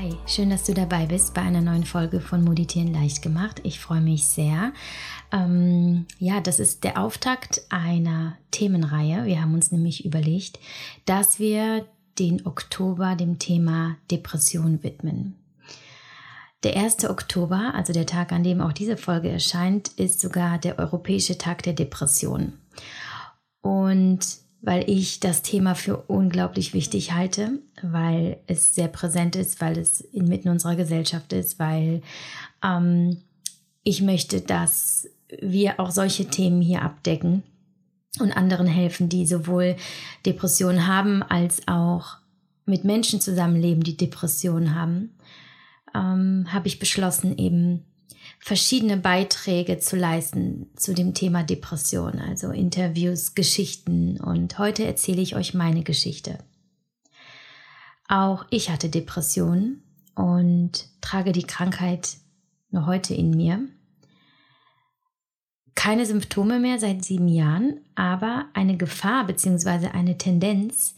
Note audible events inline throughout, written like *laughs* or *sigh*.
Hi, schön, dass du dabei bist bei einer neuen Folge von Meditieren leicht gemacht. Ich freue mich sehr. Ähm, ja, das ist der Auftakt einer Themenreihe. Wir haben uns nämlich überlegt, dass wir den Oktober dem Thema Depression widmen. Der 1. Oktober, also der Tag, an dem auch diese Folge erscheint, ist sogar der Europäische Tag der Depression. Und weil ich das Thema für unglaublich wichtig halte, weil es sehr präsent ist, weil es inmitten unserer Gesellschaft ist, weil ähm, ich möchte, dass wir auch solche Themen hier abdecken und anderen helfen, die sowohl Depressionen haben als auch mit Menschen zusammenleben, die Depressionen haben, ähm, habe ich beschlossen, eben verschiedene Beiträge zu leisten zu dem Thema Depression, also Interviews, Geschichten und heute erzähle ich euch meine Geschichte. Auch ich hatte Depressionen und trage die Krankheit noch heute in mir. Keine Symptome mehr seit sieben Jahren, aber eine Gefahr bzw. eine Tendenz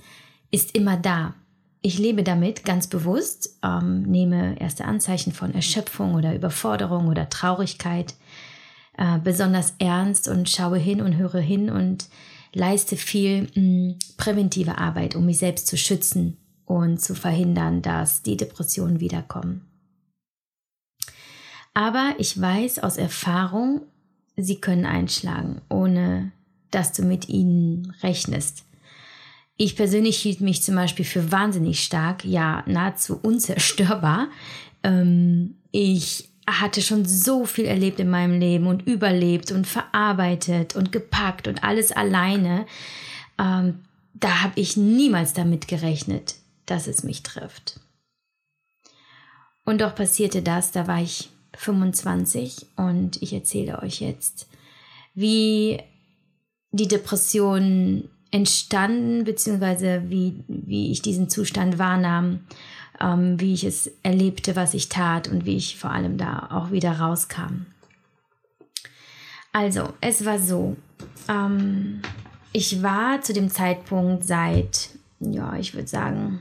ist immer da. Ich lebe damit ganz bewusst, ähm, nehme erste Anzeichen von Erschöpfung oder Überforderung oder Traurigkeit äh, besonders ernst und schaue hin und höre hin und leiste viel mh, mm, präventive Arbeit, um mich selbst zu schützen und zu verhindern, dass die Depressionen wiederkommen. Aber ich weiß aus Erfahrung, sie können einschlagen, ohne dass du mit ihnen rechnest. Ich persönlich hielt mich zum Beispiel für wahnsinnig stark, ja, nahezu unzerstörbar. Ähm, ich hatte schon so viel erlebt in meinem Leben und überlebt und verarbeitet und gepackt und alles alleine. Ähm, da habe ich niemals damit gerechnet, dass es mich trifft. Und doch passierte das, da war ich 25 und ich erzähle euch jetzt, wie die Depression entstanden, beziehungsweise wie, wie ich diesen Zustand wahrnahm, ähm, wie ich es erlebte, was ich tat und wie ich vor allem da auch wieder rauskam. Also, es war so, ähm, ich war zu dem Zeitpunkt seit, ja, ich würde sagen,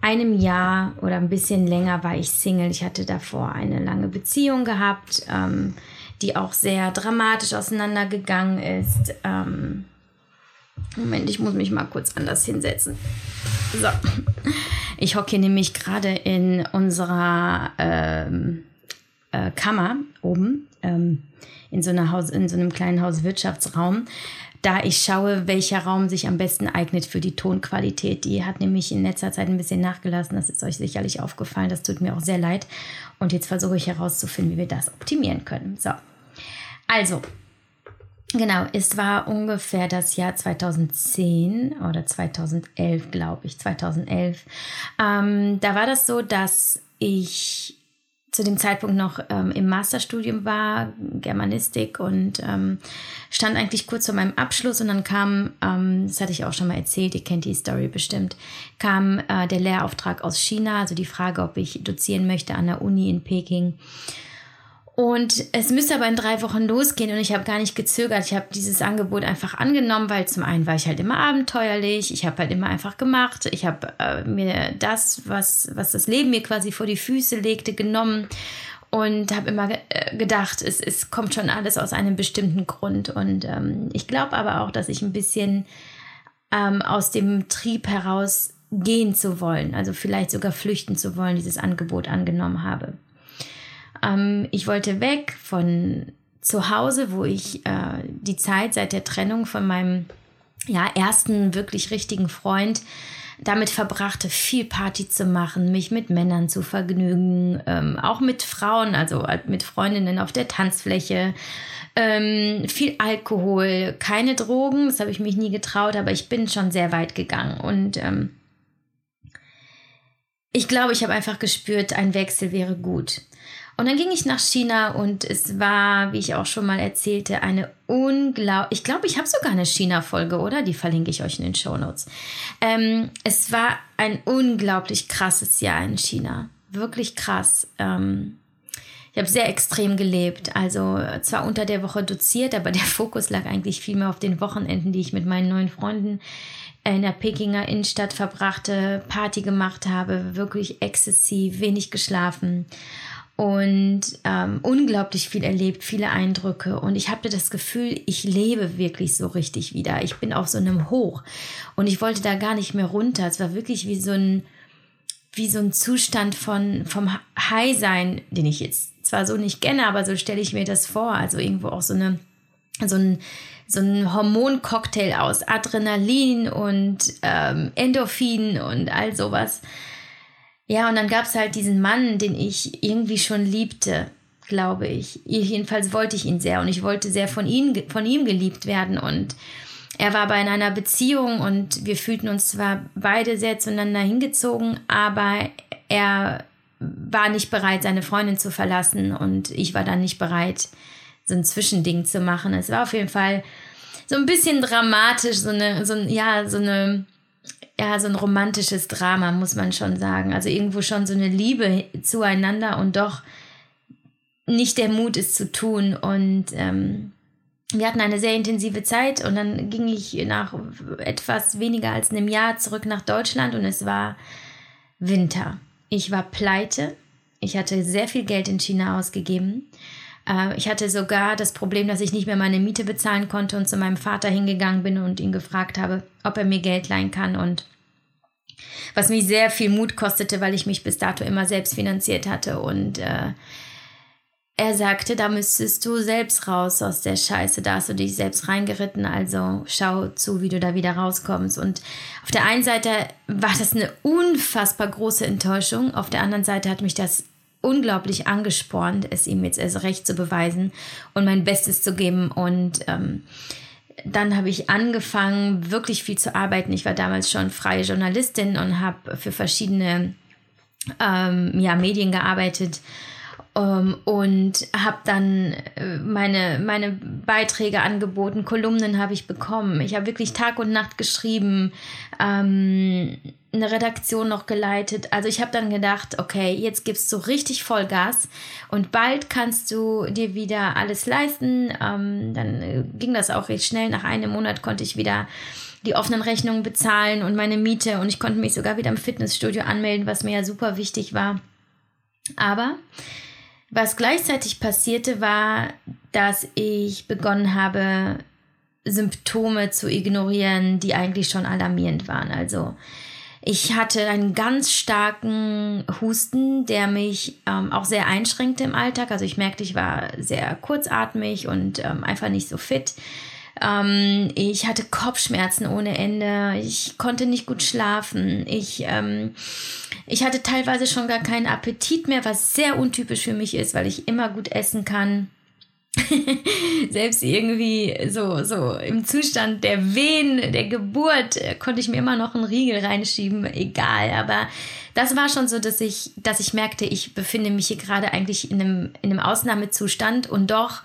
einem Jahr oder ein bisschen länger war ich Single. Ich hatte davor eine lange Beziehung gehabt, ähm, die auch sehr dramatisch auseinandergegangen ist. Ähm, Moment, ich muss mich mal kurz anders hinsetzen. So. Ich hocke nämlich gerade in unserer ähm, äh, Kammer oben, ähm, in, so einer Haus, in so einem kleinen Hauswirtschaftsraum, da ich schaue, welcher Raum sich am besten eignet für die Tonqualität. Die hat nämlich in letzter Zeit ein bisschen nachgelassen. Das ist euch sicherlich aufgefallen. Das tut mir auch sehr leid. Und jetzt versuche ich herauszufinden, wie wir das optimieren können. So. Also, Genau, es war ungefähr das Jahr 2010 oder 2011, glaube ich, 2011. Ähm, da war das so, dass ich zu dem Zeitpunkt noch ähm, im Masterstudium war, Germanistik und ähm, stand eigentlich kurz vor meinem Abschluss und dann kam, ähm, das hatte ich auch schon mal erzählt, ihr kennt die Story bestimmt, kam äh, der Lehrauftrag aus China, also die Frage, ob ich dozieren möchte an der Uni in Peking. Und es müsste aber in drei Wochen losgehen und ich habe gar nicht gezögert. Ich habe dieses Angebot einfach angenommen, weil zum einen war ich halt immer abenteuerlich, ich habe halt immer einfach gemacht. Ich habe äh, mir das, was, was das Leben mir quasi vor die Füße legte, genommen und habe immer äh, gedacht, es, es kommt schon alles aus einem bestimmten Grund. Und ähm, ich glaube aber auch, dass ich ein bisschen ähm, aus dem Trieb heraus gehen zu wollen, also vielleicht sogar flüchten zu wollen, dieses Angebot angenommen habe. Ähm, ich wollte weg von zu Hause, wo ich äh, die Zeit seit der Trennung von meinem ja, ersten wirklich richtigen Freund damit verbrachte, viel Party zu machen, mich mit Männern zu vergnügen, ähm, auch mit Frauen, also mit Freundinnen auf der Tanzfläche, ähm, viel Alkohol, keine Drogen, das habe ich mich nie getraut, aber ich bin schon sehr weit gegangen und ähm, ich glaube, ich habe einfach gespürt, ein Wechsel wäre gut. Und dann ging ich nach China und es war, wie ich auch schon mal erzählte, eine unglaublich, ich glaube, ich habe sogar eine China-Folge, oder? Die verlinke ich euch in den Show Notes. Ähm, es war ein unglaublich krasses Jahr in China. Wirklich krass. Ähm, ich habe sehr extrem gelebt. Also zwar unter der Woche doziert, aber *laughs* der Fokus lag eigentlich viel mehr auf den Wochenenden, die ich mit meinen neuen Freunden in der Pekinger Innenstadt verbrachte, Party gemacht habe, wirklich exzessiv, wenig geschlafen und ähm, unglaublich viel erlebt, viele Eindrücke. Und ich hatte das Gefühl, ich lebe wirklich so richtig wieder. Ich bin auf so einem Hoch und ich wollte da gar nicht mehr runter. Es war wirklich wie so ein, wie so ein Zustand von, vom High-Sein, den ich jetzt zwar so nicht kenne, aber so stelle ich mir das vor. Also irgendwo auch so eine, so ein, so ein Hormoncocktail aus Adrenalin und ähm, Endorphin und all sowas. Ja, und dann gab es halt diesen Mann, den ich irgendwie schon liebte, glaube ich. Jedenfalls wollte ich ihn sehr und ich wollte sehr von ihm, von ihm geliebt werden. Und er war aber in einer Beziehung und wir fühlten uns zwar beide sehr zueinander hingezogen, aber er war nicht bereit, seine Freundin zu verlassen und ich war dann nicht bereit, so ein Zwischending zu machen. Es war auf jeden Fall so ein bisschen dramatisch, so eine, so ein, ja, so eine, ja, so ein romantisches Drama, muss man schon sagen. Also irgendwo schon so eine Liebe zueinander und doch nicht der Mut, es zu tun. Und ähm, wir hatten eine sehr intensive Zeit und dann ging ich nach etwas weniger als einem Jahr zurück nach Deutschland und es war Winter. Ich war pleite. Ich hatte sehr viel Geld in China ausgegeben. Äh, ich hatte sogar das Problem, dass ich nicht mehr meine Miete bezahlen konnte und zu meinem Vater hingegangen bin und ihn gefragt habe, ob er mir Geld leihen kann. Und was mich sehr viel Mut kostete, weil ich mich bis dato immer selbst finanziert hatte. Und äh, er sagte, da müsstest du selbst raus aus der Scheiße, da hast du dich selbst reingeritten, also schau zu, wie du da wieder rauskommst. Und auf der einen Seite war das eine unfassbar große Enttäuschung, auf der anderen Seite hat mich das unglaublich angespornt, es ihm jetzt erst recht zu beweisen und mein Bestes zu geben. Und ähm, dann habe ich angefangen, wirklich viel zu arbeiten. Ich war damals schon freie Journalistin und habe für verschiedene ähm, ja, Medien gearbeitet um, ähm, und habe dann äh, meine, meine Beiträge angeboten, Kolumnen habe ich bekommen. Ich habe wirklich Tag und Nacht geschrieben, ähm, eine Redaktion noch geleitet. Also ich habe dann gedacht, okay, jetzt gibst du richtig Vollgas und bald kannst du dir wieder alles leisten. Ähm, dann äh, ging das auch recht schnell. Nach einem Monat konnte ich wieder die offenen Rechnungen bezahlen und meine Miete und ich konnte mich sogar wieder im Fitnessstudio anmelden, was mir ja super wichtig war. Aber was gleichzeitig passierte, war, dass ich begonnen habe, Symptome zu ignorieren, die eigentlich schon alarmierend waren. Also ich hatte einen ganz starken Husten, der mich ähm, auch sehr einschränkte im Alltag. Also ich merkte, ich war sehr kurzatmig und ähm, einfach nicht so fit. Ähm, ich hatte Kopfschmerzen ohne Ende. Ich konnte nicht gut schlafen. Ich, ähm, ich hatte teilweise schon gar keinen Appetit mehr, was sehr untypisch für mich ist, weil ich immer gut essen kann. *laughs* Selbst irgendwie so, so im Zustand der Wehen, der Geburt, äh, konnte ich mir immer noch einen Riegel reinschieben, egal. Aber das war schon so, dass ich, dass ich merkte, ich befinde mich hier gerade eigentlich in einem, in einem Ausnahmezustand und doch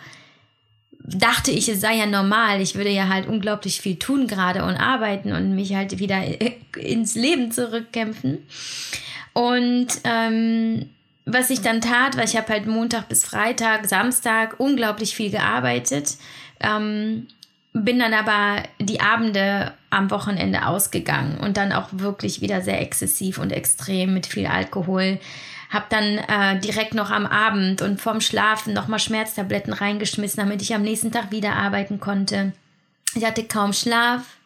dachte ich, es sei ja normal. Ich würde ja halt unglaublich viel tun gerade und arbeiten und mich halt wieder *laughs* ins Leben zurückkämpfen. Und ähm, was ich dann tat, weil ich habe halt Montag bis Freitag, Samstag unglaublich viel gearbeitet, ähm, bin dann aber die Abende am Wochenende ausgegangen und dann auch wirklich wieder sehr exzessiv und extrem mit viel Alkohol habe dann äh, direkt noch am Abend und vorm Schlafen nochmal Schmerztabletten reingeschmissen, damit ich am nächsten Tag wieder arbeiten konnte. Ich hatte kaum Schlaf.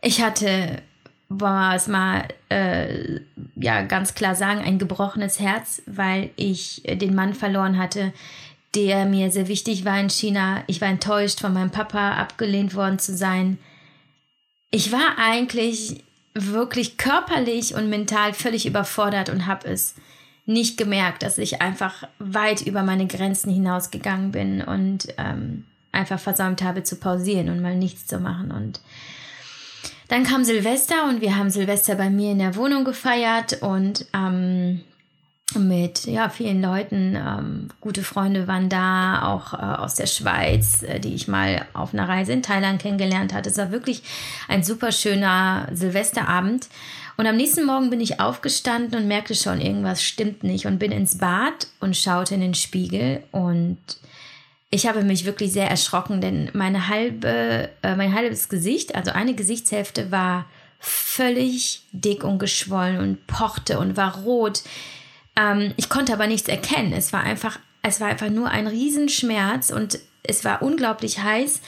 Ich hatte, boah, es mal äh, ja ganz klar sagen, ein gebrochenes Herz, weil ich den Mann verloren hatte, der mir sehr wichtig war in China. Ich war enttäuscht, von meinem Papa abgelehnt worden zu sein. Ich war eigentlich wirklich körperlich und mental völlig überfordert und habe es nicht gemerkt, dass ich einfach weit über meine Grenzen hinausgegangen bin und ähm, einfach versäumt habe zu pausieren und mal nichts zu machen. Und dann kam Silvester und wir haben Silvester bei mir in der Wohnung gefeiert und ähm, mit ja, vielen Leuten. Ähm, gute Freunde waren da, auch äh, aus der Schweiz, äh, die ich mal auf einer Reise in Thailand kennengelernt hatte. Es war wirklich ein super schöner Silvesterabend. Und am nächsten Morgen bin ich aufgestanden und merkte schon, irgendwas stimmt nicht und bin ins Bad und schaute in den Spiegel und ich habe mich wirklich sehr erschrocken, denn meine halbe, äh, mein halbes Gesicht, also eine Gesichtshälfte war völlig dick und geschwollen und pochte und war rot. Ähm, ich konnte aber nichts erkennen. Es war einfach, es war einfach nur ein Riesenschmerz und es war unglaublich heiß.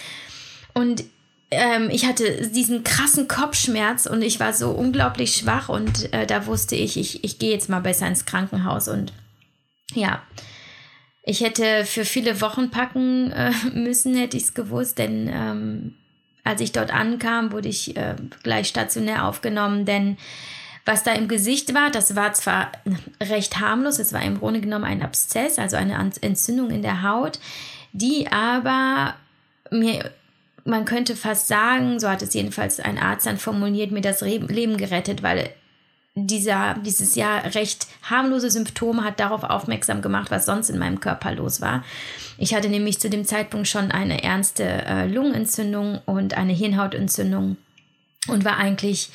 Und ähm, ich hatte diesen krassen Kopfschmerz und ich war so unglaublich schwach und äh, da wusste ich, ich, ich gehe jetzt mal besser ins Krankenhaus und ja, ich hätte für viele Wochen packen äh, *laughs* müssen, hätte ich es gewusst, denn ähm, als ich dort ankam, wurde ich äh, gleich stationär aufgenommen, denn was da im Gesicht war, das war zwar *laughs* recht harmlos, es war im Grunde genommen ein Abszess, also eine Entzündung in der Haut, die aber mir, man könnte fast sagen, so hat es jedenfalls ein Arzt dann formuliert, mir das Leben gerettet, weil dieser, dieses ja recht harmlose Symptom hat darauf aufmerksam gemacht, was sonst in meinem Körper los war. Ich hatte nämlich zu dem Zeitpunkt schon eine ernste äh, Lungenentzündung und eine Hirnhautentzündung und war eigentlich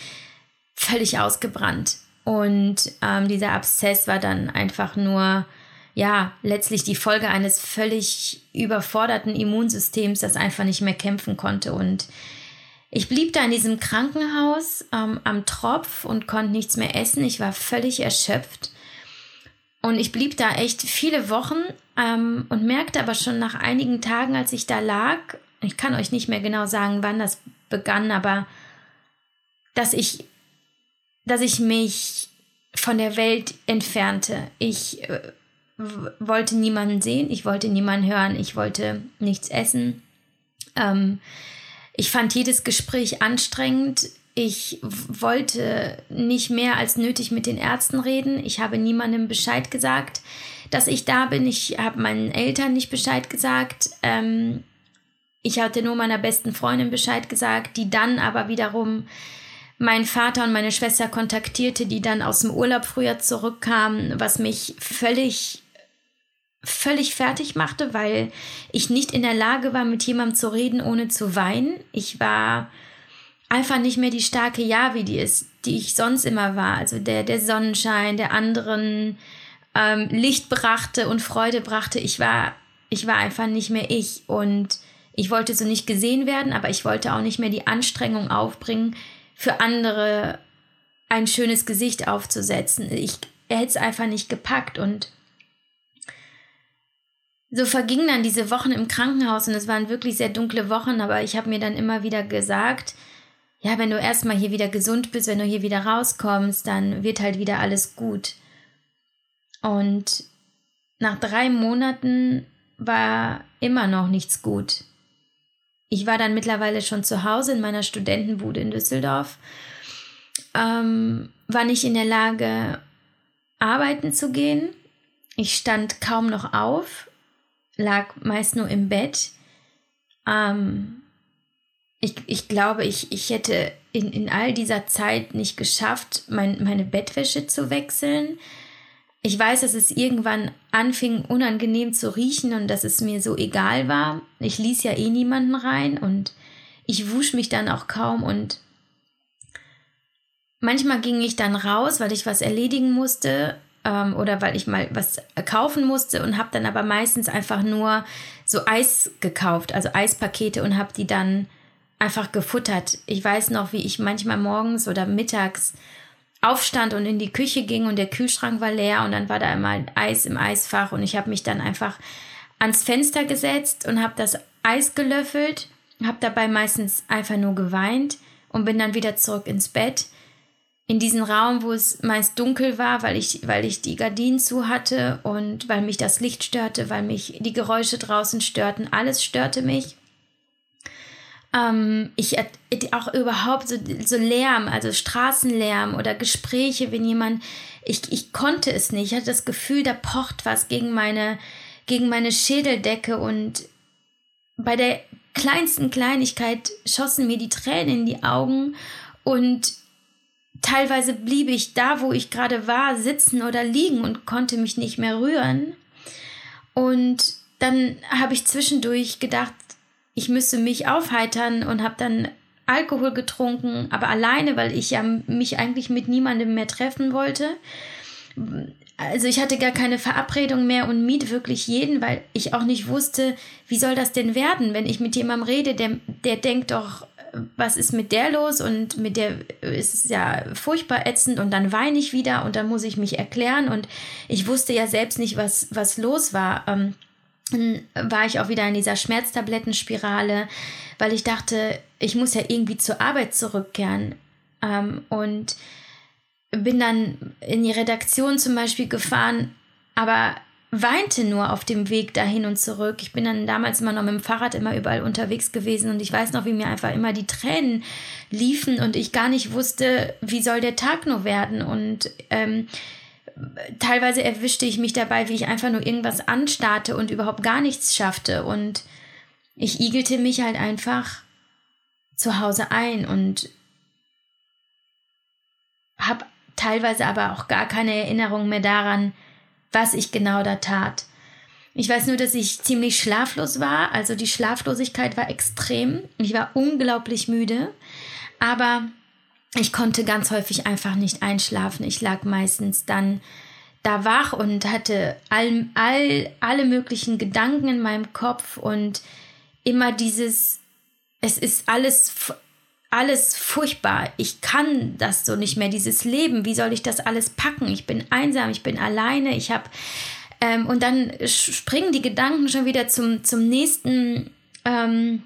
völlig ausgebrannt. Und ähm, dieser Abszess war dann einfach nur, ja, letztlich die Folge eines völlig überforderten Immunsystems, das einfach nicht mehr kämpfen konnte. Und ich blieb da in diesem Krankenhaus ähm, am Tropf und konnte nichts mehr essen. Ich war völlig erschöpft. Und ich blieb da echt viele Wochen ähm, und merkte aber schon nach einigen Tagen, als ich da lag, ich kann euch nicht mehr genau sagen, wann das begann, aber dass ich, dass ich mich von der Welt entfernte. Ich äh, wollte niemanden sehen, ich wollte niemanden hören, ich wollte nichts essen. Ähm, ich fand jedes Gespräch anstrengend. Ich wollte nicht mehr als nötig mit den Ärzten reden. Ich habe niemandem Bescheid gesagt, dass ich da bin. Ich habe meinen Eltern nicht Bescheid gesagt. Ähm, ich hatte nur meiner besten Freundin Bescheid gesagt, die dann aber wiederum meinen Vater und meine Schwester kontaktierte, die dann aus dem Urlaub früher zurückkamen, was mich völlig völlig fertig machte, weil ich nicht in der Lage war, mit jemandem zu reden, ohne zu weinen. Ich war einfach nicht mehr die starke Javi, die ist, die ich sonst immer war. Also der, der Sonnenschein, der anderen ähm, Licht brachte und Freude brachte. Ich war, ich war einfach nicht mehr ich. Und ich wollte so nicht gesehen werden, aber ich wollte auch nicht mehr die Anstrengung aufbringen, für andere ein schönes Gesicht aufzusetzen. Ich hätte es einfach nicht gepackt und so vergingen dann diese Wochen im Krankenhaus und es waren wirklich sehr dunkle Wochen, aber ich habe mir dann immer wieder gesagt, ja, wenn du erstmal hier wieder gesund bist, wenn du hier wieder rauskommst, dann wird halt wieder alles gut. Und nach drei Monaten war immer noch nichts gut. Ich war dann mittlerweile schon zu Hause in meiner Studentenbude in Düsseldorf, ähm, war nicht in der Lage, arbeiten zu gehen. Ich stand kaum noch auf, lag meist nur im Bett. Ähm, ich, ich glaube, ich, ich hätte in, in all dieser Zeit nicht geschafft, mein, meine Bettwäsche zu wechseln. Ich weiß, dass es irgendwann anfing, unangenehm zu riechen und dass es mir so egal war. Ich ließ ja eh niemanden rein und ich wusch mich dann auch kaum und manchmal ging ich dann raus, weil ich was erledigen musste ähm, oder weil ich mal was kaufen musste und habe dann aber meistens einfach nur so Eis gekauft, also Eispakete und habe die dann einfach gefuttert. Ich weiß noch, wie ich manchmal morgens oder mittags aufstand und in die Küche ging und der Kühlschrank war leer und dann war da einmal Eis im Eisfach und ich habe mich dann einfach ans Fenster gesetzt und habe das Eis gelöffelt, habe dabei meistens einfach nur geweint und bin dann wieder zurück ins Bett in diesen Raum, wo es meist dunkel war, weil ich, weil ich die Gardinen zu hatte und weil mich das Licht störte, weil mich die Geräusche draußen störten. Alles störte mich. Ähm, ich auch überhaupt so, so Lärm, also Straßenlärm oder Gespräche, wenn jemand, ich, ich konnte es nicht. Ich hatte das Gefühl, da pocht was gegen meine, gegen meine Schädeldecke und bei der kleinsten Kleinigkeit schossen mir die Tränen in die Augen und Teilweise blieb ich da, wo ich gerade war, sitzen oder liegen und konnte mich nicht mehr rühren. Und dann habe ich zwischendurch gedacht, ich müsse mich aufheitern und habe dann Alkohol getrunken, aber alleine, weil ich ja mich eigentlich mit niemandem mehr treffen wollte. Also ich hatte gar keine Verabredung mehr und miet wirklich jeden, weil ich auch nicht wusste, wie soll das denn werden, wenn ich mit jemandem rede, der, der denkt doch, was ist mit der los? Und mit der ist es ja furchtbar ätzend und dann weine ich wieder und dann muss ich mich erklären und ich wusste ja selbst nicht, was, was los war. Ähm, dann war ich auch wieder in dieser Schmerztablettenspirale, weil ich dachte, ich muss ja irgendwie zur Arbeit zurückkehren. Ähm, und bin dann in die Redaktion zum Beispiel gefahren, aber weinte nur auf dem Weg dahin und zurück. Ich bin dann damals immer noch mit dem Fahrrad immer überall unterwegs gewesen und ich weiß noch, wie mir einfach immer die Tränen liefen und ich gar nicht wusste, wie soll der Tag nur werden und ähm, teilweise erwischte ich mich dabei, wie ich einfach nur irgendwas anstarrte und überhaupt gar nichts schaffte und ich igelte mich halt einfach zu Hause ein und habe teilweise aber auch gar keine Erinnerung mehr daran, was ich genau da tat. Ich weiß nur, dass ich ziemlich schlaflos war, also die Schlaflosigkeit war extrem. Ich war unglaublich müde, aber ich konnte ganz häufig einfach nicht einschlafen. Ich lag meistens dann da wach und hatte all, all, alle möglichen Gedanken in meinem Kopf und immer dieses, es ist alles alles furchtbar. Ich kann das so nicht mehr, dieses Leben. Wie soll ich das alles packen? Ich bin einsam, ich bin alleine, ich habe. Ähm, und dann springen die Gedanken schon wieder zum, zum nächsten ähm,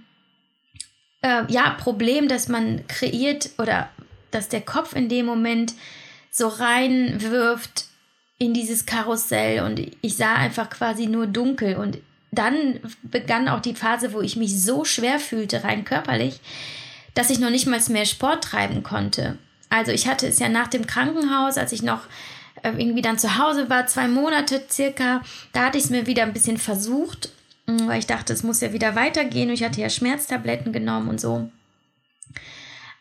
äh, ja, Problem, das man kreiert oder dass der Kopf in dem Moment so reinwirft in dieses Karussell und ich sah einfach quasi nur dunkel und dann begann auch die Phase, wo ich mich so schwer fühlte, rein körperlich, dass ich noch nicht mal mehr Sport treiben konnte. Also ich hatte es ja nach dem Krankenhaus, als ich noch äh, irgendwie dann zu Hause war, zwei Monate circa, da hatte ich es mir wieder ein bisschen versucht, mm, weil ich dachte, es muss ja wieder weitergehen. Ich hatte ja Schmerztabletten genommen und so.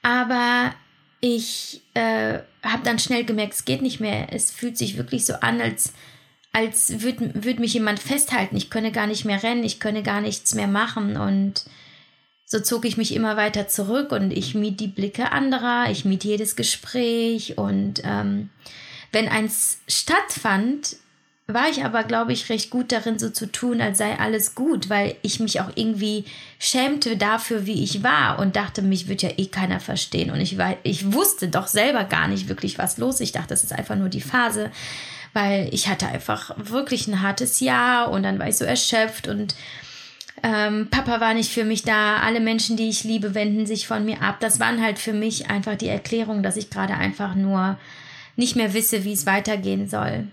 Aber ich äh, habe dann schnell gemerkt, es geht nicht mehr. Es fühlt sich wirklich so an, als, als würde würd mich jemand festhalten. Ich könne gar nicht mehr rennen, ich könne gar nichts mehr machen. Und so zog ich mich immer weiter zurück und ich mied die Blicke anderer, ich mied jedes Gespräch und ähm, wenn eins stattfand, war ich aber, glaube ich, recht gut darin, so zu tun, als sei alles gut, weil ich mich auch irgendwie schämte dafür, wie ich war und dachte, mich wird ja eh keiner verstehen. Und ich, war, ich wusste doch selber gar nicht wirklich, was los ist. Ich dachte, das ist einfach nur die Phase, weil ich hatte einfach wirklich ein hartes Jahr und dann war ich so erschöpft und ähm, Papa war nicht für mich da, alle Menschen, die ich liebe, wenden sich von mir ab. Das waren halt für mich einfach die Erklärung, dass ich gerade einfach nur nicht mehr wisse, wie es weitergehen soll.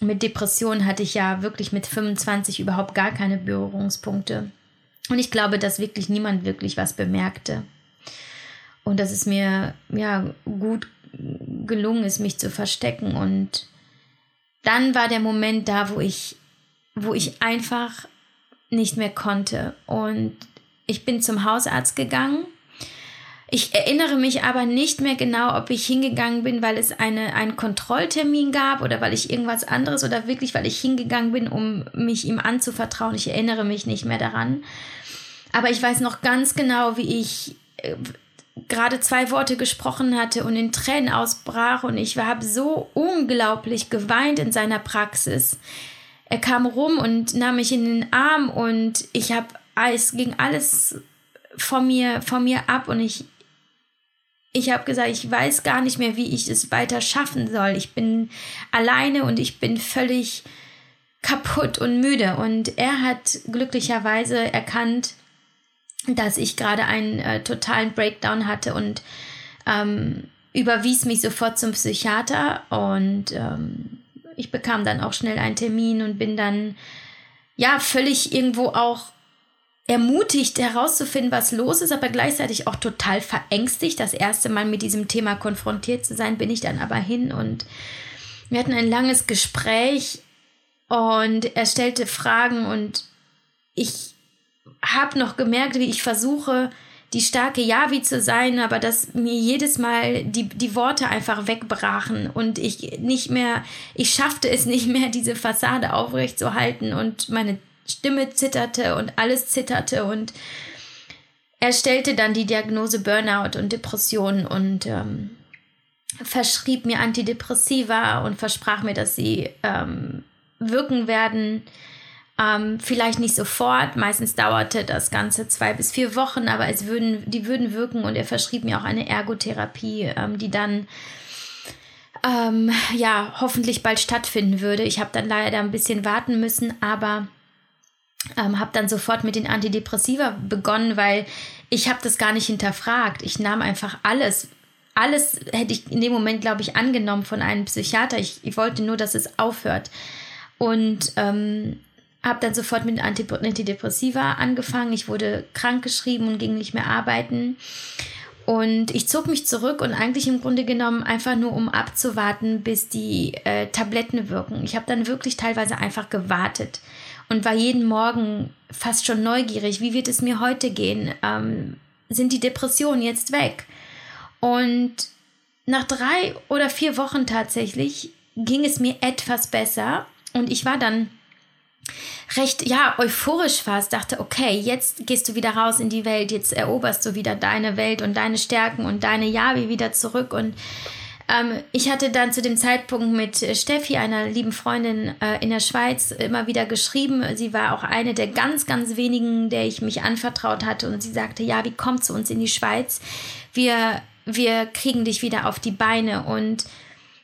Mit Depressionen hatte ich ja wirklich mit 25 überhaupt gar keine Berührungspunkte. Und ich glaube, dass wirklich niemand wirklich was bemerkte. Und dass es mir ja gut gelungen ist, mich zu verstecken. Und dann war der Moment da, wo ich, wo ich einfach nicht mehr konnte. Und ich bin zum Hausarzt gegangen. Ich erinnere mich aber nicht mehr genau, ob ich hingegangen bin, weil es eine, einen Kontrolltermin gab oder weil ich irgendwas anderes oder wirklich, weil ich hingegangen bin, um mich ihm anzuvertrauen. Ich erinnere mich nicht mehr daran. Aber ich weiß noch ganz genau, wie ich äh, gerade zwei Worte gesprochen hatte und in Tränen ausbrach und ich habe so unglaublich geweint in seiner Praxis er kam rum und nahm mich in den Arm und ich habe es ging alles von mir von mir ab und ich ich habe gesagt, ich weiß gar nicht mehr, wie ich es weiter schaffen soll. Ich bin alleine und ich bin völlig kaputt und müde. Und er hat glücklicherweise erkannt, dass ich gerade einen äh, totalen Breakdown hatte und ähm, überwies mich sofort zum Psychiater und ähm, ich bekam dann auch schnell einen Termin und bin dann ja völlig irgendwo auch ermutigt herauszufinden, was los ist, aber gleichzeitig auch total verängstigt. Das erste Mal mit diesem Thema konfrontiert zu sein, bin ich dann aber hin und wir hatten ein langes Gespräch und er stellte Fragen und ich habe noch gemerkt, wie ich versuche, die starke Yavi zu sein, aber dass mir jedes Mal die, die Worte einfach wegbrachen und ich nicht mehr, ich schaffte es nicht mehr, diese Fassade aufrecht zu halten und meine Stimme zitterte und alles zitterte und er stellte dann die Diagnose Burnout und Depression und ähm, verschrieb mir Antidepressiva und versprach mir, dass sie ähm, wirken werden Ähm, vielleicht nicht sofort, meistens dauerte das Ganze zwei bis vier Wochen, aber es würden, die würden wirken und er verschrieb mir auch eine Ergotherapie, ähm, die dann ähm, ja hoffentlich bald stattfinden würde. Ich habe dann leider ein bisschen warten müssen, aber ähm, habe dann sofort mit den Antidepressiva begonnen, weil ich habe das gar nicht hinterfragt. Ich nahm einfach alles. Alles hätte ich in dem Moment, glaube ich, angenommen von einem Psychiater. Ich, ich wollte nur, dass es aufhört. Und ähm, habe dann sofort mit Antidepressiva angefangen. Ich wurde krankgeschrieben und ging nicht mehr arbeiten. Und ich zog mich zurück und eigentlich im Grunde genommen einfach nur, um abzuwarten, bis die äh, Tabletten wirken. Ich habe dann wirklich teilweise einfach gewartet und war jeden Morgen fast schon neugierig, wie wird es mir heute gehen? Ähm, sind die Depressionen jetzt weg? Und nach drei oder vier Wochen tatsächlich ging es mir etwas besser und ich war dann recht, ja, euphorisch fast, dachte, okay, jetzt gehst du wieder raus in die Welt, jetzt eroberst du wieder deine Welt und deine Stärken und deine Javi wieder zurück und ähm, ich hatte dann zu dem Zeitpunkt mit Steffi, einer lieben Freundin äh, in der Schweiz, immer wieder geschrieben. Sie war auch eine der ganz, ganz wenigen, der ich mich anvertraut hatte. Und sie sagte, ja, wie komm zu uns in die Schweiz? Wir, wir kriegen dich wieder auf die Beine. Und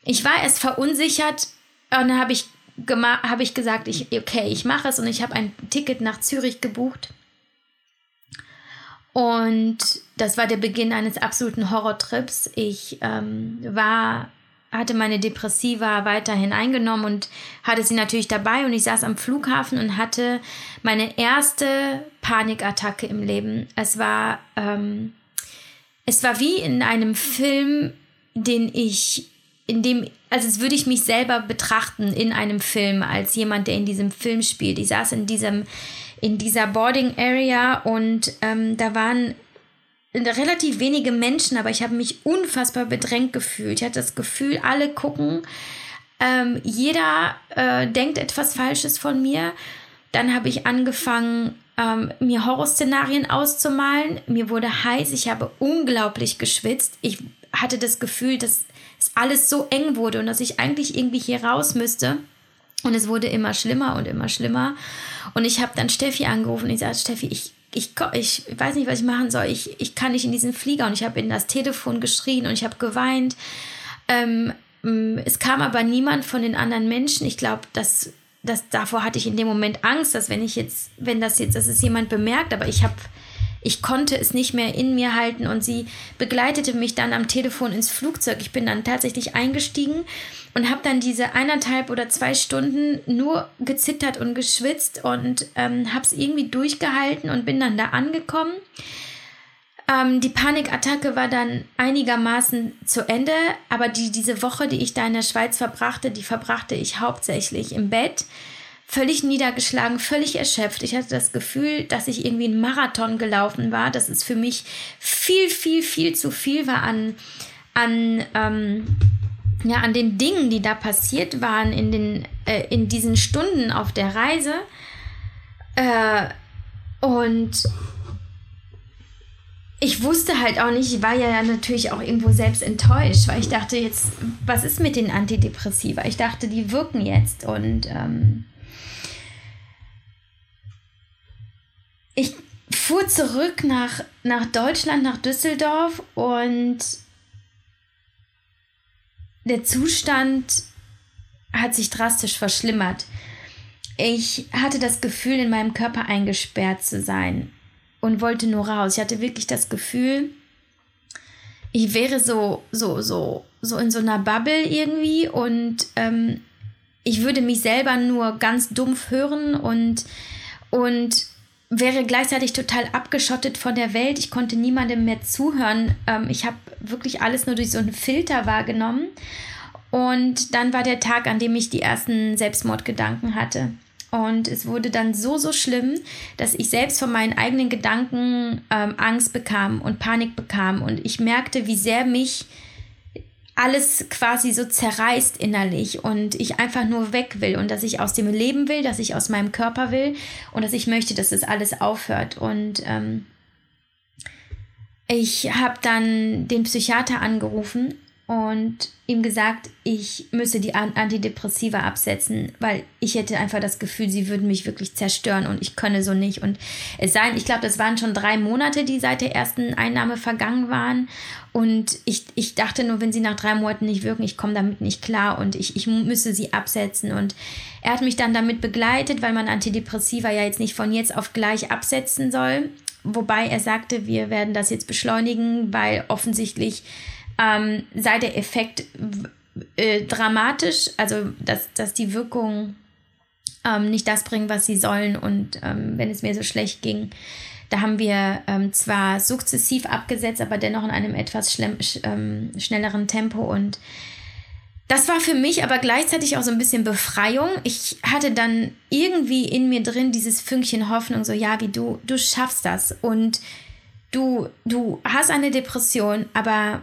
ich war erst verunsichert. Und dann habe ich, hab ich gesagt, ich, okay, ich mache es. Und ich habe ein Ticket nach Zürich gebucht. Und das war der Beginn eines absoluten Horrortrips. Ich ähm, war, hatte meine Depressiva weiterhin eingenommen und hatte sie natürlich dabei. Und ich saß am Flughafen und hatte meine erste Panikattacke im Leben. Es war, ähm, es war wie in einem Film, den ich, in dem, also es würde ich mich selber betrachten in einem Film als jemand, der in diesem Film spielt. Ich saß in diesem in dieser Boarding Area und ähm, da waren relativ wenige Menschen, aber ich habe mich unfassbar bedrängt gefühlt. Ich hatte das Gefühl, alle gucken, ähm, jeder äh, denkt etwas Falsches von mir. Dann habe ich angefangen, ähm, mir Horrorszenarien auszumalen. Mir wurde heiß, ich habe unglaublich geschwitzt. Ich hatte das Gefühl, dass es alles so eng wurde und dass ich eigentlich irgendwie hier raus müsste. Und es wurde immer schlimmer und immer schlimmer. Und ich habe dann Steffi angerufen und ich sagte, Steffi, ich, ich, ich weiß nicht, was ich machen soll. Ich, ich kann nicht in diesen Flieger. Und ich habe in das Telefon geschrien und ich habe geweint. Ähm, mm, es kam aber niemand von den anderen Menschen. Ich glaube, dass das, davor hatte ich in dem Moment Angst, dass wenn ich jetzt, wenn das jetzt, dass es jemand bemerkt, aber ich habe ich konnte es nicht mehr in mir halten und sie begleitete mich dann am Telefon ins Flugzeug. Ich bin dann tatsächlich eingestiegen und habe dann diese eineinhalb oder zwei Stunden nur gezittert und geschwitzt und ähm, habe es irgendwie durchgehalten und bin dann da angekommen. Ähm, die Panikattacke war dann einigermaßen zu Ende, aber die, diese Woche, die ich da in der Schweiz verbrachte, die verbrachte ich hauptsächlich im Bett völlig niedergeschlagen, völlig erschöpft. Ich hatte das Gefühl, dass ich irgendwie einen Marathon gelaufen war, dass es für mich viel, viel, viel zu viel war an, an, ähm, ja, an den Dingen, die da passiert waren in, den, äh, in diesen Stunden auf der Reise. Äh, und ich wusste halt auch nicht, ich war ja natürlich auch irgendwo selbst enttäuscht, weil ich dachte jetzt, was ist mit den Antidepressiva? Ich dachte, die wirken jetzt und ähm, ich fuhr zurück nach, nach Deutschland, nach Düsseldorf und der Zustand hat sich drastisch verschlimmert. Ich hatte das Gefühl, in meinem Körper eingesperrt zu sein und wollte nur raus. Ich hatte wirklich das Gefühl, ich wäre so, so, so, so in so einer Bubble irgendwie und ähm, ich würde mich selber nur ganz dumpf hören und, und wäre gleichzeitig total abgeschottet von der Welt. Ich konnte niemandem mehr zuhören. Ähm, ich habe wirklich alles nur durch so einen Filter wahrgenommen. Und dann war der Tag, an dem ich die ersten Selbstmordgedanken hatte. Und es wurde dann so, so schlimm, dass ich selbst von meinen eigenen Gedanken ähm, Angst bekam und Panik bekam. Und ich merkte, wie sehr mich alles quasi so zerreißt innerlich und ich einfach nur weg will und dass ich aus dem Leben will, dass ich aus meinem Körper will und dass ich möchte, dass das alles aufhört. Und ähm, ich habe dann den Psychiater angerufen und ihm gesagt, ich müsse die Antidepressiva absetzen, weil ich hätte einfach das Gefühl, sie würden mich wirklich zerstören und ich könne so nicht. Und es sei, ich glaube, das waren schon drei Monate, die seit der ersten Einnahme vergangen waren. Und ich, ich dachte nur, wenn sie nach drei Monaten nicht wirken, ich komme damit nicht klar und ich, ich müsse sie absetzen. Und er hat mich dann damit begleitet, weil man Antidepressiva ja jetzt nicht von jetzt auf gleich absetzen soll. Wobei er sagte, wir werden das jetzt beschleunigen, weil offensichtlich ähm, sei der Effekt äh, dramatisch, also dass, dass die Wirkung ähm, nicht das bringen, was sie sollen. Und ähm, wenn es mir so schlecht ging, da haben wir ähm, zwar sukzessiv abgesetzt, aber dennoch in einem etwas ähm, schnelleren Tempo. Und das war für mich aber gleichzeitig auch so ein bisschen Befreiung. Ich hatte dann irgendwie in mir drin dieses Fünkchen Hoffnung, so ja, wie du, du schaffst das. Und du, du hast eine Depression, aber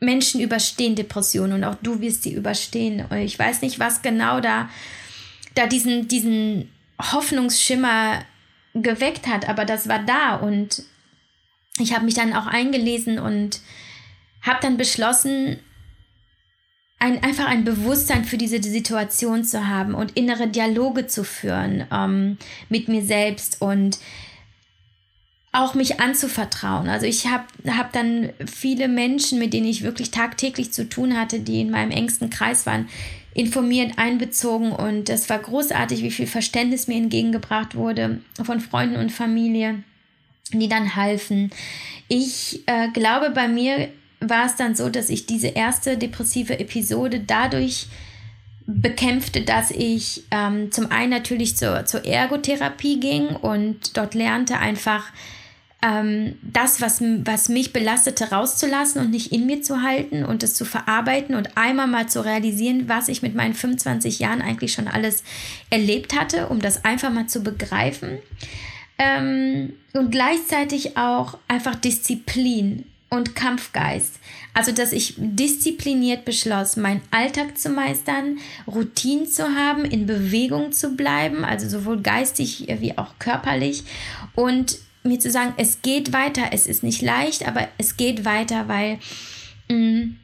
Menschen überstehen Depressionen und auch du wirst sie überstehen. Ich weiß nicht, was genau da, da diesen, diesen Hoffnungsschimmer geweckt hat, aber das war da und ich habe mich dann auch eingelesen und habe dann beschlossen, ein, einfach ein Bewusstsein für diese Situation zu haben und innere Dialoge zu führen ähm, mit mir selbst und auch mich anzuvertrauen. Also ich habe hab dann viele Menschen, mit denen ich wirklich tagtäglich zu tun hatte, die in meinem engsten Kreis waren, informiert, einbezogen und es war großartig, wie viel Verständnis mir entgegengebracht wurde von Freunden und Familie, die dann halfen. Ich äh, glaube, bei mir war es dann so, dass ich diese erste depressive Episode dadurch bekämpfte, dass ich ähm, zum einen natürlich zur, zur Ergotherapie ging und dort lernte einfach ähm, das, was, was mich belastete, rauszulassen und nicht in mir zu halten und es zu verarbeiten und einmal mal zu realisieren, was ich mit meinen 25 Jahren eigentlich schon alles erlebt hatte, um das einfach mal zu begreifen. Ähm, und gleichzeitig auch einfach Disziplin und Kampfgeist. Also, dass ich diszipliniert beschloss, meinen Alltag zu meistern, Routinen zu haben, in Bewegung zu bleiben, also sowohl geistig wie auch körperlich und mir zu sagen, es geht weiter, es ist nicht leicht, aber es geht weiter, weil mh, mm,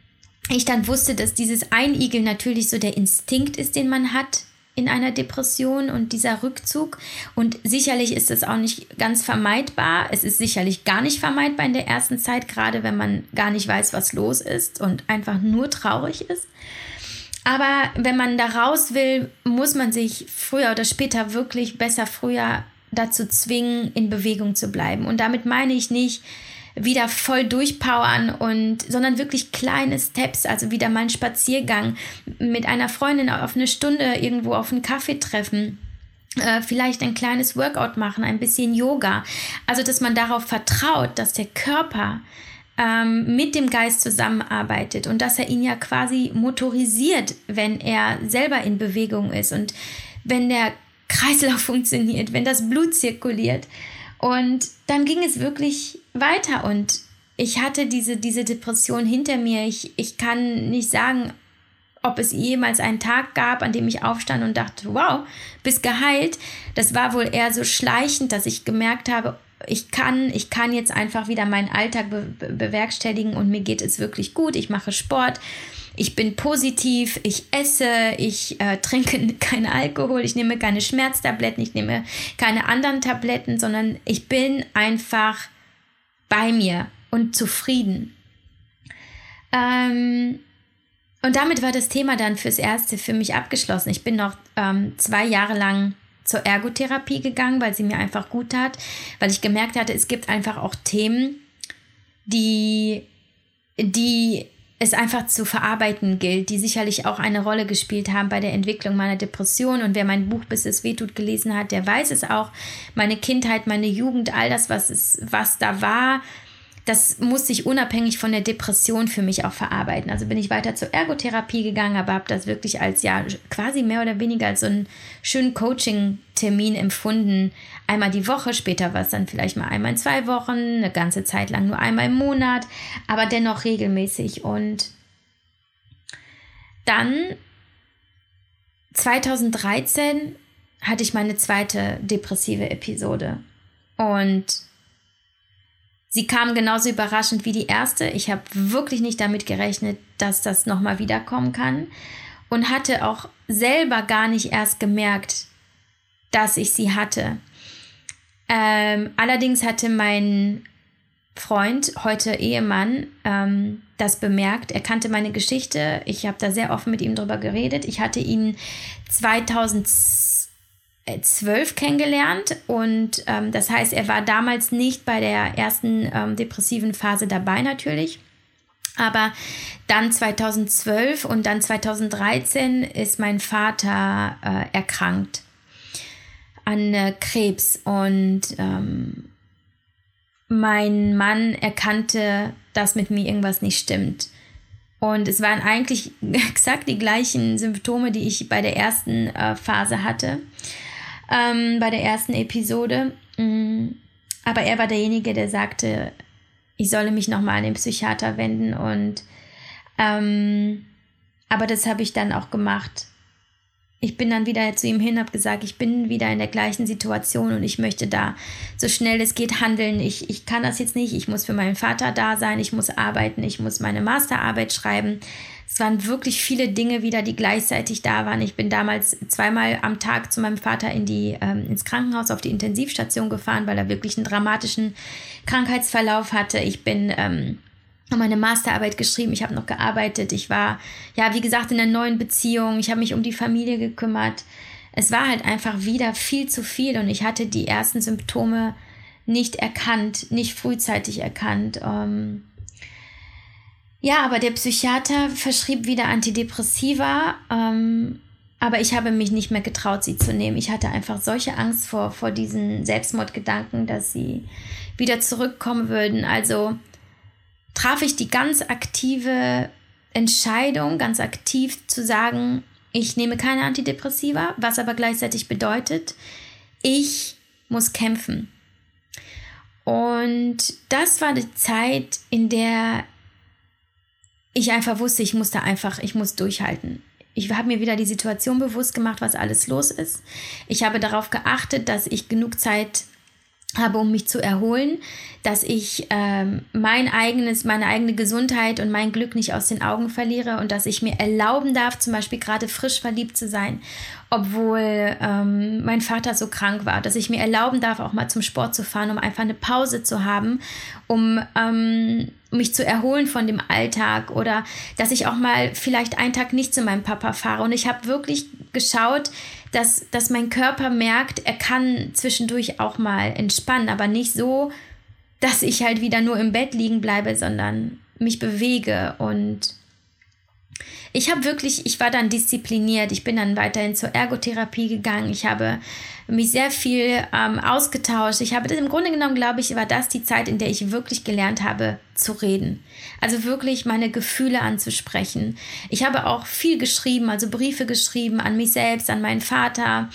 ich dann wusste, dass dieses Einigeln natürlich so der Instinkt ist, den man hat in einer Depression und dieser Rückzug. Und sicherlich ist es auch nicht ganz vermeidbar. Es ist sicherlich gar nicht vermeidbar in der ersten Zeit, gerade wenn man gar nicht weiß, was los ist und einfach nur traurig ist. Aber wenn man da raus will, muss man sich früher oder später wirklich besser früher dazu zwingen, in Bewegung zu bleiben. Und damit meine ich nicht wieder voll durchpowern und, sondern wirklich kleine Steps, also wieder mal einen Spaziergang mit einer Freundin auf eine Stunde irgendwo auf einen Kaffee treffen äh, vielleicht ein kleines Workout machen, ein bisschen Yoga. Also, dass man darauf vertraut, dass der Körper ähm, mit dem Geist zusammenarbeitet und dass er ihn ja quasi motorisiert, wenn er selber in Bewegung ist und wenn der Kreislauf funktioniert, wenn das Blut zirkuliert. Und dann ging es wirklich weiter und ich hatte diese, diese Depression hinter mir. Ich, ich kann nicht sagen, ob es jemals einen Tag gab, an dem ich aufstand und dachte, wow, bist geheilt. Das war wohl eher so schleichend, dass ich gemerkt habe, ich kann, ich kann jetzt einfach wieder meinen Alltag be bewerkstelligen und mir geht es wirklich gut. Ich mache Sport, ich bin positiv, ich esse, ich äh, trinke *laughs* keinen Alkohol, ich nehme keine Schmerztabletten, ich nehme keine anderen Tabletten, sondern ich bin einfach bei mir und zufrieden. Ähm, und damit war das Thema dann fürs Erste für mich abgeschlossen. Ich bin noch ähm, zwei Jahre lang zur Ergotherapie gegangen, weil sie mir einfach gut tat, weil ich gemerkt hatte, es gibt einfach auch Themen, die, die es einfach zu verarbeiten gilt, die sicherlich auch eine Rolle gespielt haben bei der Entwicklung meiner Depression. Und wer mein Buch Bis es wehtut gelesen hat, der weiß es auch. Meine Kindheit, meine Jugend, all das, was, es, was da war, das musste ich unabhängig von der Depression für mich auch verarbeiten. Also bin ich weiter zur Ergotherapie gegangen, aber habe das wirklich als ja quasi mehr oder weniger als so einen schönen Coaching-Termin empfunden. Einmal die Woche, später war es dann vielleicht mal einmal in zwei Wochen, eine ganze Zeit lang nur einmal im Monat, aber dennoch regelmäßig. Und dann 2013 hatte ich meine zweite depressive Episode. Und Sie kam genauso überraschend wie die erste. Ich habe wirklich nicht damit gerechnet, dass das nochmal wiederkommen kann. Und hatte auch selber gar nicht erst gemerkt, dass ich sie hatte. Ähm, allerdings hatte mein Freund, heute Ehemann, ähm, das bemerkt. Er kannte meine Geschichte. Ich habe da sehr offen mit ihm drüber geredet. Ich hatte ihn 2012 kennengelernt und ähm, das heißt, er war damals nicht bei der ersten ähm, depressiven Phase dabei natürlich. Aber dann 2012 und dann 2013 ist mein Vater äh, erkrankt an äh, Krebs und ähm, mein Mann erkannte, dass mit mir irgendwas nicht stimmt. Und es waren eigentlich *laughs* exakt die gleichen Symptome, die ich bei der ersten äh, Phase hatte, ähm, bei der ersten Episode. Mm, aber er war derjenige, der sagte, ich solle mich nochmal an den Psychiater wenden. Und ähm, aber das habe ich dann auch gemacht ich bin dann wieder zu ihm hin, habe gesagt, ich bin wieder in der gleichen Situation und ich möchte da so schnell es geht handeln. Ich, ich kann das jetzt nicht. Ich muss für meinen Vater da sein. Ich muss arbeiten. Ich muss meine Masterarbeit schreiben. Es waren wirklich viele Dinge wieder, die gleichzeitig da waren. Ich bin damals zweimal am Tag zu meinem Vater in die, ähm, ins Krankenhaus auf die Intensivstation gefahren, weil er wirklich einen dramatischen Krankheitsverlauf hatte. Ich bin ähm, habe meine Masterarbeit geschrieben, ich habe noch gearbeitet, ich war, ja, wie gesagt, in einer neuen Beziehung, ich habe mich um die Familie gekümmert. Es war halt einfach wieder viel zu viel und ich hatte die ersten Symptome nicht erkannt, nicht frühzeitig erkannt. Ähm ja, aber der Psychiater verschrieb wieder Antidepressiva, ähm, aber ich habe mich nicht mehr getraut, sie zu nehmen. Ich hatte einfach solche Angst vor, vor diesen Selbstmordgedanken, dass sie wieder zurückkommen würden. Also traf ich die ganz aktive Entscheidung, ganz aktiv zu sagen, ich nehme keine Antidepressiva, was aber gleichzeitig bedeutet, ich muss kämpfen. Und das war die Zeit, in der ich einfach wusste, ich musste einfach, ich muss durchhalten. Ich habe mir wieder die Situation bewusst gemacht, was alles los ist. Ich habe darauf geachtet, dass ich genug Zeit habe, um mich zu erholen, dass ich ähm, mein eigenes, meine eigene Gesundheit und mein Glück nicht aus den Augen verliere und dass ich mir erlauben darf, zum Beispiel gerade frisch verliebt zu sein, obwohl ähm, mein Vater so krank war, dass ich mir erlauben darf, auch mal zum Sport zu fahren, um einfach eine Pause zu haben, um ähm, mich zu erholen von dem Alltag oder dass ich auch mal vielleicht einen Tag nicht zu meinem Papa fahre. Und ich habe wirklich geschaut, dass, dass mein Körper merkt, er kann zwischendurch auch mal entspannen, aber nicht so, dass ich halt wieder nur im Bett liegen bleibe, sondern mich bewege. Und ich habe wirklich, ich war dann diszipliniert, ich bin dann weiterhin zur Ergotherapie gegangen, ich habe mich sehr viel ähm, ausgetauscht. Ich habe im Grunde genommen, glaube ich, war das die Zeit, in der ich wirklich gelernt habe zu reden. Also wirklich meine Gefühle anzusprechen. Ich habe auch viel geschrieben, also Briefe geschrieben an mich selbst, an meinen Vater.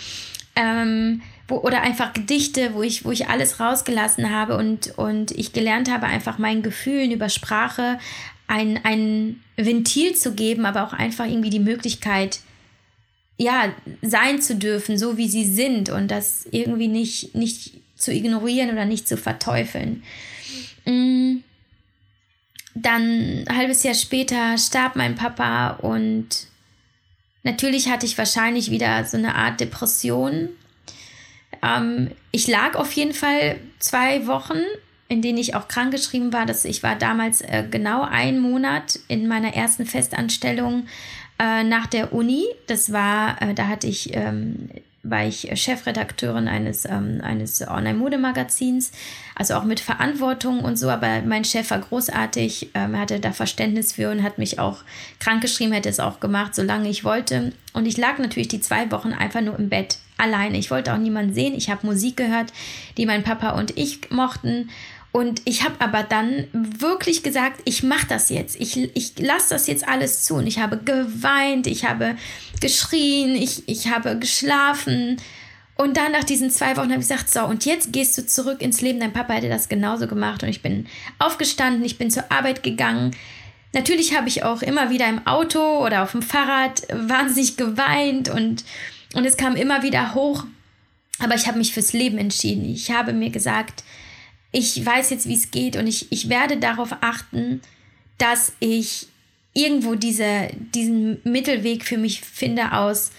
Ähm, oder einfach Gedichte, wo ich, wo ich alles rausgelassen habe und, und ich gelernt habe, einfach meinen Gefühlen über Sprache ein, ein Ventil zu geben, aber auch einfach irgendwie die Möglichkeit, ja, sein zu dürfen, so wie sie sind und das irgendwie nicht, nicht zu ignorieren oder nicht zu verteufeln. Mm. Dann ein halbes Jahr später starb mein Papa und natürlich hatte ich wahrscheinlich wieder so eine Art Depression. Ähm, ich lag auf jeden Fall zwei Wochen in denen ich auch krankgeschrieben war. Dass ich war damals äh, genau einen Monat in meiner ersten Festanstellung äh, nach der Uni. Das war, äh, da hatte ich, ähm, war ich Chefredakteurin eines, ähm, eines Online-Modemagazins, also auch mit Verantwortung und so, aber mein Chef war großartig, ähm, hatte da Verständnis für und hat mich auch krankgeschrieben, hätte es auch gemacht, solange ich wollte. Und ich lag natürlich die zwei Wochen einfach nur im Bett alleine. Ich wollte auch niemanden sehen. Ich habe Musik gehört, die mein Papa und ich mochten. Und ich habe aber dann wirklich gesagt, ich mache das jetzt. Ich, ich lasse das jetzt alles zu. Und ich habe geweint, ich habe geschrien, ich, ich habe geschlafen. Und dann nach diesen zwei Wochen habe ich gesagt, so, und jetzt gehst du zurück ins Leben. Dein Papa hätte das genauso gemacht. Und ich bin aufgestanden, ich bin zur Arbeit gegangen. Natürlich habe ich auch immer wieder im Auto oder auf dem Fahrrad wahnsinnig geweint und, und es kam immer wieder hoch. Aber ich habe mich fürs Leben entschieden. Ich habe mir gesagt, ich weiß jetzt, wie es geht und ich, ich werde darauf achten, dass ich irgendwo diese, diesen Mittelweg für mich finde aus,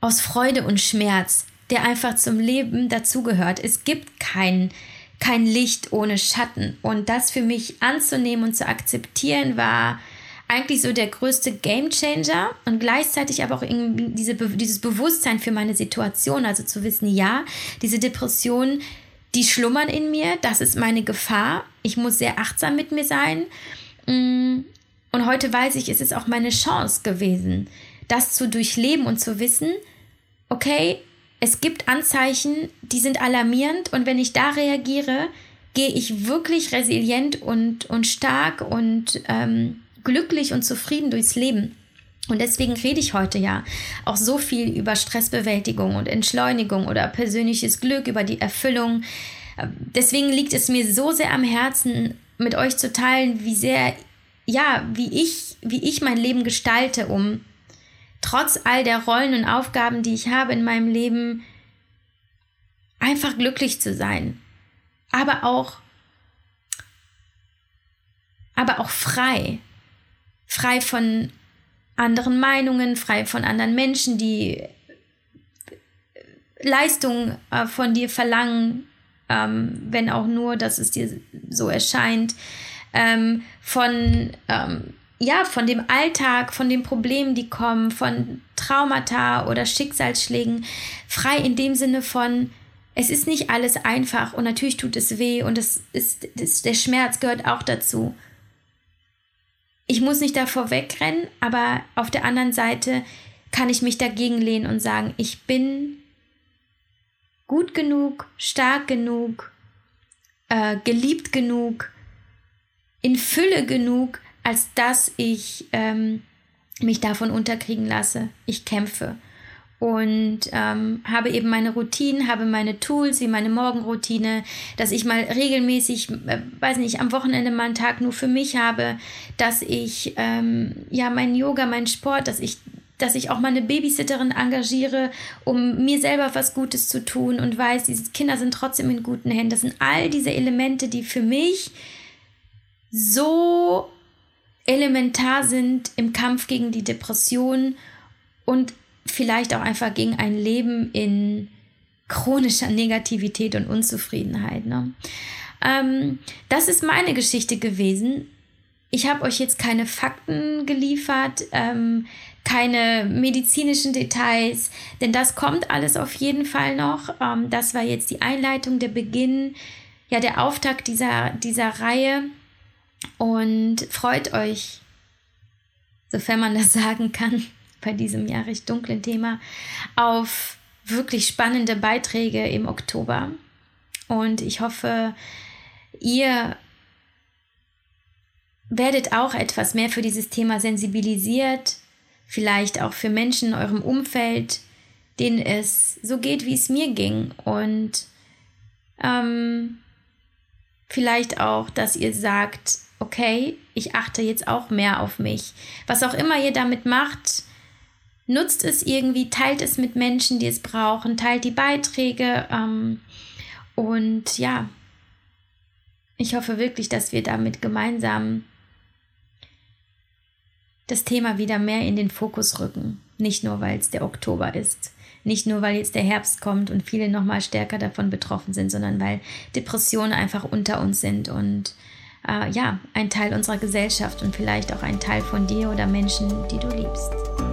aus Freude und Schmerz, der einfach zum Leben dazugehört. Es gibt kein, kein Licht ohne Schatten. Und das für mich anzunehmen und zu akzeptieren war eigentlich so der größte Gamechanger und gleichzeitig aber auch irgendwie diese, dieses Bewusstsein für meine Situation, also zu wissen, ja, diese Depression, die schlummern in mir, das ist meine Gefahr. Ich muss sehr achtsam mit mir sein. Mm, und heute weiß ich, es ist auch meine Chance gewesen, das zu durchleben und zu wissen, okay, es gibt Anzeichen, die sind alarmierend und wenn ich da reagiere, gehe ich wirklich resilient und, und stark und ähm, glücklich und zufrieden durchs Leben. Und deswegen rede ich heute ja auch so viel über Stressbewältigung und Entschleunigung oder persönliches Glück, über die Erfüllung. Deswegen liegt es mir so sehr am Herzen, mit euch zu teilen, wie sehr, ja, wie ich, wie ich mein Leben gestalte, um trotz all der Rollen und Aufgaben, die ich habe in meinem Leben, einfach glücklich zu sein. Aber auch, aber auch frei. Frei von anderen Meinungen, frei von anderen Menschen, die Leistung äh, von dir verlangen, ähm, wenn auch nur, dass es dir so erscheint, ähm, von ähm, ja, von dem Alltag, von den Problemen, die kommen, von Traumata oder Schicksalsschlägen, frei in dem Sinne von, es ist nicht alles einfach und natürlich tut es weh und es ist, das, der Schmerz gehört auch dazu. Ich muss nicht davor wegrennen, aber auf der anderen Seite kann ich mich dagegen lehnen und sagen, ich bin gut genug, stark genug, äh, geliebt genug, in Fülle genug, als dass ich ähm, mich davon unterkriegen lasse. Ich kämpfe und ähm, habe eben meine Routinen, habe meine Tools wie meine Morgenroutine, dass ich mal regelmäßig, äh, weiß nicht, am Wochenende mal einen Tag nur für mich habe, dass ich ähm, ja meinen Yoga, meinen Sport, dass ich dass ich auch mal eine Babysitterin engagiere, um mir selber was Gutes zu tun und weiß, diese Kinder sind trotzdem in guten Händen. Das sind all diese Elemente, die für mich so elementar sind im Kampf gegen die Depression und vielleicht auch einfach gegen ein Leben in chronischer Negativität und Unzufriedenheit. Ne? Ähm, das ist meine Geschichte gewesen. Ich habe euch jetzt keine Fakten geliefert, ähm, keine medizinischen Details, denn das kommt alles auf jeden Fall noch. Ähm, das war jetzt die Einleitung, der Beginn, ja, der Auftakt dieser, dieser Reihe. Und freut euch, sofern man das *laughs* sagen kann, bei diesem ja recht dunklen Thema, auf wirklich spannende Beiträge im Oktober. Und ich hoffe, ihr werdet auch etwas mehr für dieses Thema sensibilisiert, vielleicht auch für Menschen in eurem Umfeld, denen es so geht, wie es mir ging. Und ähm, vielleicht auch, dass ihr sagt, okay, ich achte jetzt auch mehr auf mich. Was auch immer ihr damit macht, nutzt es irgendwie, teilt es mit Menschen, die es brauchen, teilt die Beiträge. Ähm, und ja, ich hoffe wirklich, dass wir damit gemeinsam das Thema wieder mehr in den Fokus rücken. Nicht nur, weil es der Oktober ist. Nicht nur, weil jetzt der Herbst kommt und viele nochmal stärker davon betroffen sind, sondern weil Depressionen einfach unter uns sind und äh, ja, ein Teil unserer Gesellschaft und vielleicht auch ein Teil von dir oder Menschen, die du liebst.